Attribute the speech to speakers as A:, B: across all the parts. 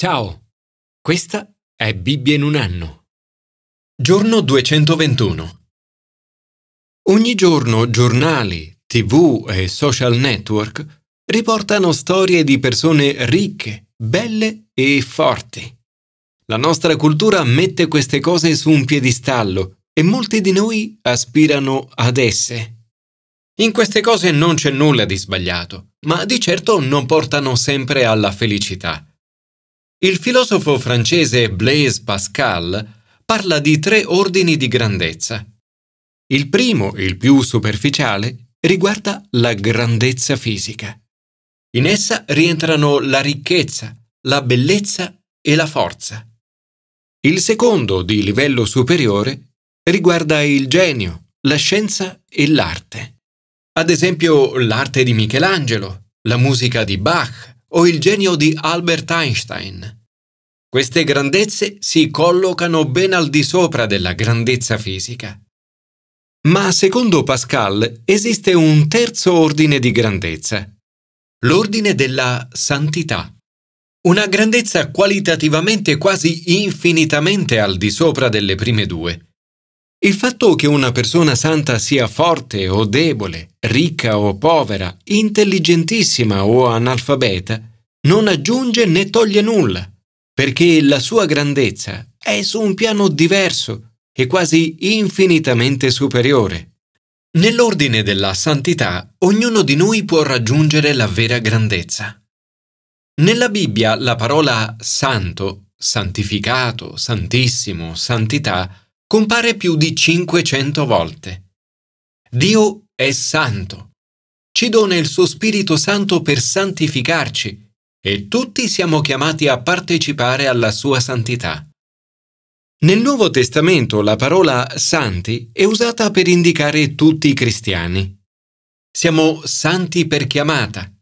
A: Ciao, questa è Bibbia in un anno. Giorno 221. Ogni giorno giornali, tv e social network riportano storie di persone ricche, belle e forti. La nostra cultura mette queste cose su un piedistallo e molti di noi aspirano ad esse. In queste cose non c'è nulla di sbagliato, ma di certo non portano sempre alla felicità. Il filosofo francese Blaise Pascal parla di tre ordini di grandezza. Il primo, il più superficiale, riguarda la grandezza fisica. In essa rientrano la ricchezza, la bellezza e la forza. Il secondo, di livello superiore, riguarda il genio, la scienza e l'arte. Ad esempio l'arte di Michelangelo, la musica di Bach o il genio di Albert Einstein. Queste grandezze si collocano ben al di sopra della grandezza fisica. Ma secondo Pascal esiste un terzo ordine di grandezza, l'ordine della santità. Una grandezza qualitativamente quasi infinitamente al di sopra delle prime due. Il fatto che una persona santa sia forte o debole, ricca o povera, intelligentissima o analfabeta, non aggiunge né toglie nulla, perché la sua grandezza è su un piano diverso e quasi infinitamente superiore. Nell'ordine della santità, ognuno di noi può raggiungere la vera grandezza. Nella Bibbia la parola santo, santificato, santissimo, santità compare più di 500 volte. Dio è santo. Ci dona il suo Spirito Santo per santificarci e tutti siamo chiamati a partecipare alla sua santità. Nel Nuovo Testamento la parola santi è usata per indicare tutti i cristiani. Siamo santi per chiamata.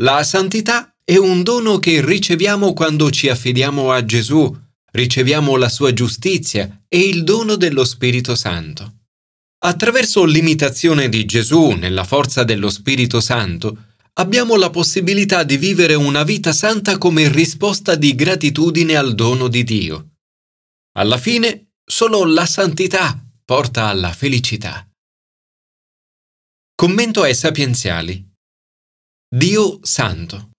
A: La santità è un dono che riceviamo quando ci affidiamo a Gesù riceviamo la sua giustizia e il dono dello Spirito Santo. Attraverso l'imitazione di Gesù nella forza dello Spirito Santo, abbiamo la possibilità di vivere una vita santa come risposta di gratitudine al dono di Dio. Alla fine, solo la santità porta alla felicità. Commento ai sapienziali. Dio Santo.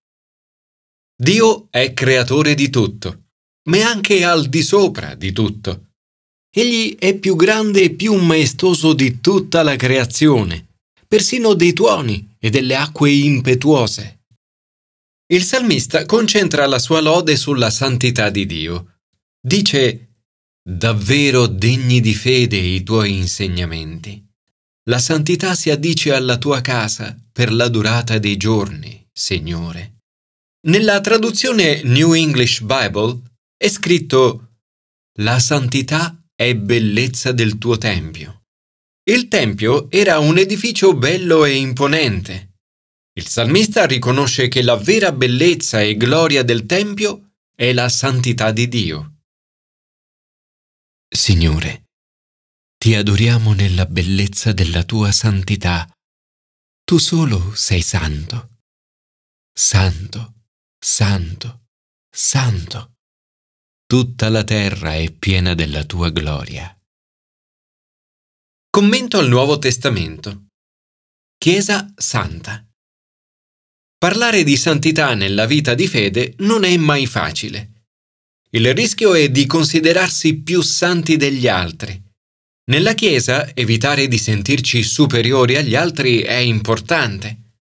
A: Dio è creatore di tutto ma è anche al di sopra di tutto. Egli è più grande e più maestoso di tutta la creazione, persino dei tuoni e delle acque impetuose. Il salmista concentra la sua lode sulla santità di Dio. Dice Davvero degni di fede i tuoi insegnamenti. La santità si addice alla tua casa per la durata dei giorni, Signore. Nella traduzione New English Bible è scritto La santità è bellezza del tuo tempio. Il tempio era un edificio bello e imponente. Il salmista riconosce che la vera bellezza e gloria del tempio è la santità di Dio. Signore, ti adoriamo nella bellezza della tua santità. Tu solo sei santo. Santo, santo, santo tutta la terra è piena della tua gloria. Commento al Nuovo Testamento. Chiesa Santa. Parlare di santità nella vita di fede non è mai facile. Il rischio è di considerarsi più santi degli altri. Nella Chiesa evitare di sentirci superiori agli altri è importante.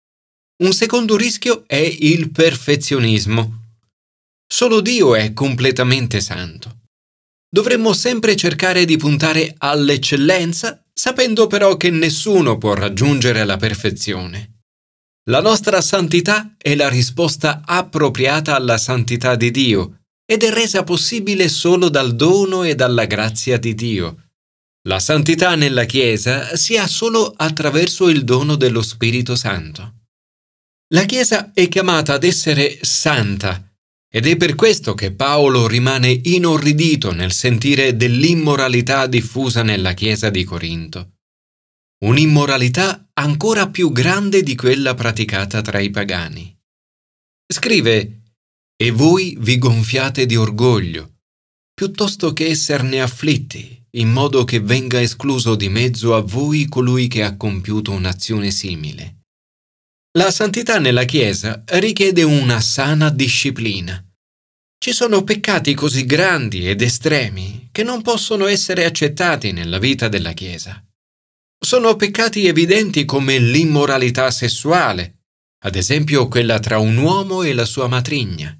A: Un secondo rischio è il perfezionismo Solo Dio è completamente santo. Dovremmo sempre cercare di puntare all'eccellenza, sapendo però che nessuno può raggiungere la perfezione. La nostra santità è la risposta appropriata alla santità di Dio ed è resa possibile solo dal dono e dalla grazia di Dio. La santità nella Chiesa si ha solo attraverso il dono dello Spirito Santo. La Chiesa è chiamata ad essere santa ed è per questo che Paolo rimane inorridito nel sentire dell'immoralità diffusa nella Chiesa di Corinto. Un'immoralità ancora più grande di quella praticata tra i pagani. Scrive, e voi vi gonfiate di orgoglio, piuttosto che esserne afflitti, in modo che venga escluso di mezzo a voi colui che ha compiuto un'azione simile. La santità nella Chiesa richiede una sana disciplina. Ci sono peccati così grandi ed estremi che non possono essere accettati nella vita della Chiesa. Sono peccati evidenti come l'immoralità sessuale, ad esempio quella tra un uomo e la sua matrigna.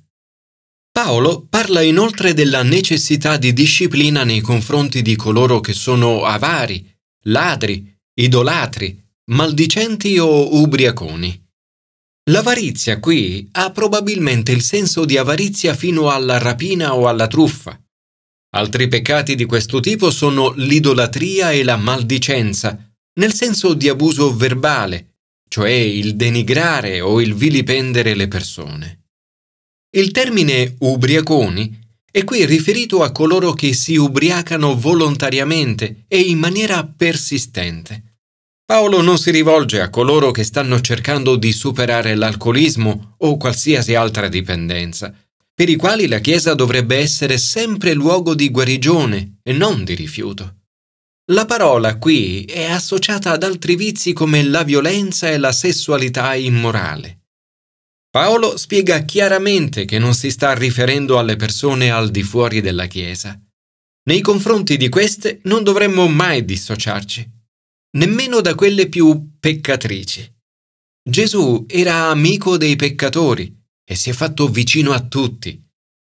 A: Paolo parla inoltre della necessità di disciplina nei confronti di coloro che sono avari, ladri, idolatri, maldicenti o ubriaconi. L'avarizia qui ha probabilmente il senso di avarizia fino alla rapina o alla truffa. Altri peccati di questo tipo sono l'idolatria e la maldicenza, nel senso di abuso verbale, cioè il denigrare o il vilipendere le persone. Il termine ubriaconi è qui riferito a coloro che si ubriacano volontariamente e in maniera persistente. Paolo non si rivolge a coloro che stanno cercando di superare l'alcolismo o qualsiasi altra dipendenza, per i quali la Chiesa dovrebbe essere sempre luogo di guarigione e non di rifiuto. La parola qui è associata ad altri vizi come la violenza e la sessualità immorale. Paolo spiega chiaramente che non si sta riferendo alle persone al di fuori della Chiesa. Nei confronti di queste non dovremmo mai dissociarci nemmeno da quelle più peccatrici. Gesù era amico dei peccatori e si è fatto vicino a tutti.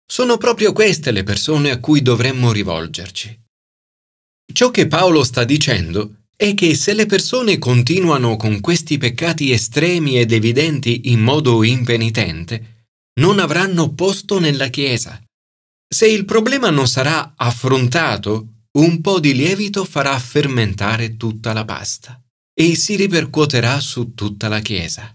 A: Sono proprio queste le persone a cui dovremmo rivolgerci. Ciò che Paolo sta dicendo è che se le persone continuano con questi peccati estremi ed evidenti in modo impenitente, non avranno posto nella Chiesa. Se il problema non sarà affrontato, un po' di lievito farà fermentare tutta la pasta e si ripercuoterà su tutta la Chiesa.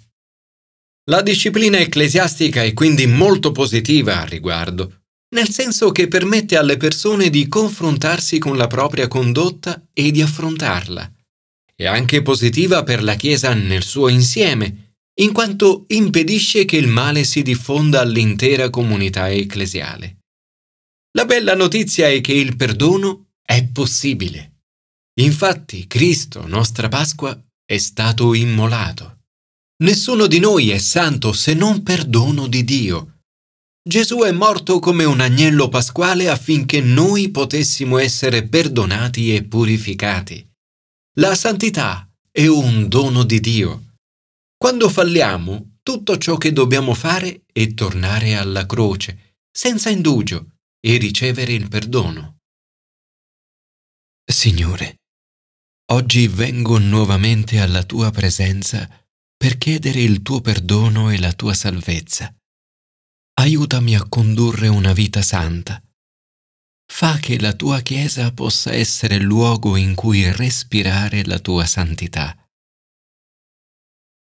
A: La disciplina ecclesiastica è quindi molto positiva al riguardo, nel senso che permette alle persone di confrontarsi con la propria condotta e di affrontarla. È anche positiva per la Chiesa nel suo insieme, in quanto impedisce che il male si diffonda all'intera comunità ecclesiale. La bella notizia è che il perdono è possibile. Infatti Cristo, nostra Pasqua, è stato immolato. Nessuno di noi è santo se non per dono di Dio. Gesù è morto come un agnello pasquale affinché noi potessimo essere perdonati e purificati. La santità è un dono di Dio. Quando falliamo, tutto ciò che dobbiamo fare è tornare alla croce, senza indugio, e ricevere il perdono. Signore, oggi vengo nuovamente alla tua presenza per chiedere il tuo perdono e la tua salvezza. Aiutami a condurre una vita santa. Fa che la tua Chiesa possa essere luogo in cui respirare la tua santità.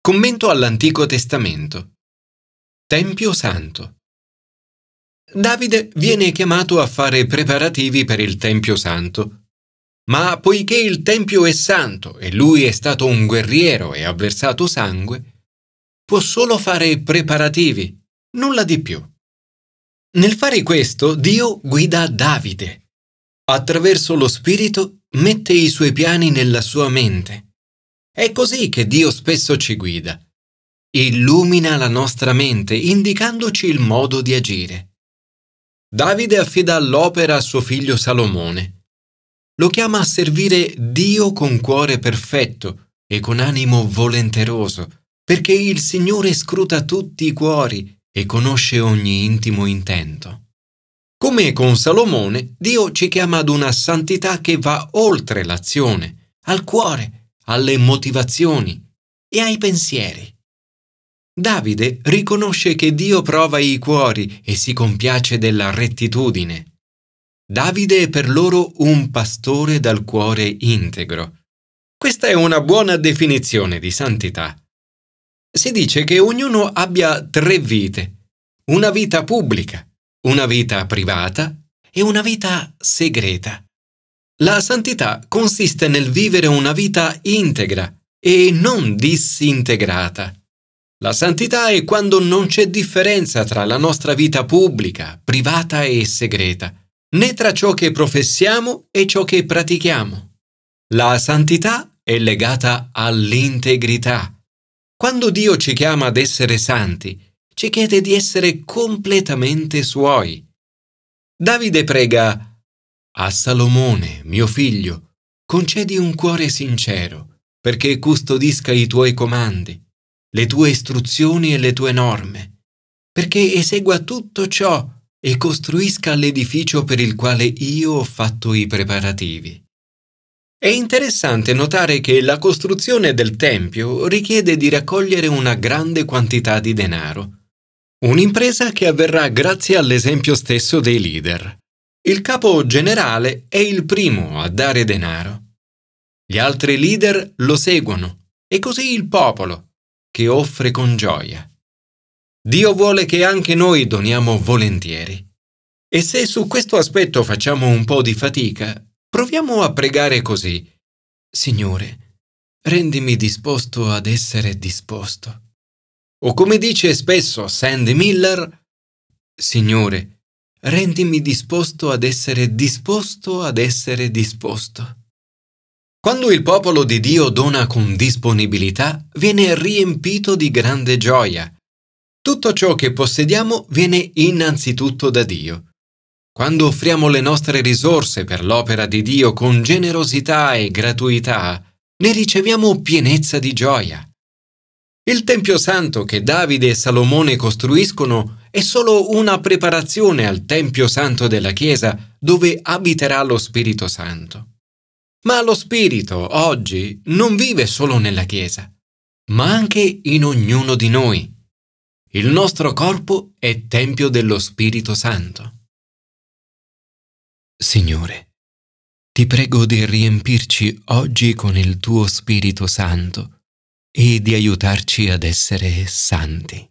A: Commento all'Antico Testamento. Tempio Santo. Davide viene chiamato a fare preparativi per il Tempio Santo ma poiché il Tempio è santo e lui è stato un guerriero e ha versato sangue, può solo fare preparativi, nulla di più. Nel fare questo Dio guida Davide. Attraverso lo Spirito mette i suoi piani nella sua mente. È così che Dio spesso ci guida. Illumina la nostra mente indicandoci il modo di agire. Davide affida l'opera a suo figlio Salomone lo chiama a servire Dio con cuore perfetto e con animo volenteroso, perché il Signore scruta tutti i cuori e conosce ogni intimo intento. Come con Salomone, Dio ci chiama ad una santità che va oltre l'azione, al cuore, alle motivazioni e ai pensieri. Davide riconosce che Dio prova i cuori e si compiace della rettitudine. Davide è per loro un pastore dal cuore integro. Questa è una buona definizione di santità. Si dice che ognuno abbia tre vite, una vita pubblica, una vita privata e una vita segreta. La santità consiste nel vivere una vita integra e non disintegrata. La santità è quando non c'è differenza tra la nostra vita pubblica, privata e segreta, né tra ciò che professiamo e ciò che pratichiamo. La santità è legata all'integrità. Quando Dio ci chiama ad essere santi, ci chiede di essere completamente suoi. Davide prega a Salomone, mio figlio, concedi un cuore sincero, perché custodisca i tuoi comandi, le tue istruzioni e le tue norme, perché esegua tutto ciò e costruisca l'edificio per il quale io ho fatto i preparativi. È interessante notare che la costruzione del Tempio richiede di raccogliere una grande quantità di denaro. Un'impresa che avverrà grazie all'esempio stesso dei leader. Il capo generale è il primo a dare denaro. Gli altri leader lo seguono e così il popolo, che offre con gioia. Dio vuole che anche noi doniamo volentieri. E se su questo aspetto facciamo un po' di fatica, proviamo a pregare così. Signore, rendimi disposto ad essere disposto. O come dice spesso Sandy Miller, Signore, rendimi disposto ad essere disposto ad essere disposto. Quando il popolo di Dio dona con disponibilità, viene riempito di grande gioia. Tutto ciò che possediamo viene innanzitutto da Dio. Quando offriamo le nostre risorse per l'opera di Dio con generosità e gratuità, ne riceviamo pienezza di gioia. Il Tempio Santo che Davide e Salomone costruiscono è solo una preparazione al Tempio Santo della Chiesa dove abiterà lo Spirito Santo. Ma lo Spirito oggi non vive solo nella Chiesa, ma anche in ognuno di noi. Il nostro corpo è Tempio dello Spirito Santo. Signore, ti prego di riempirci oggi con il tuo Spirito Santo e di aiutarci ad essere santi.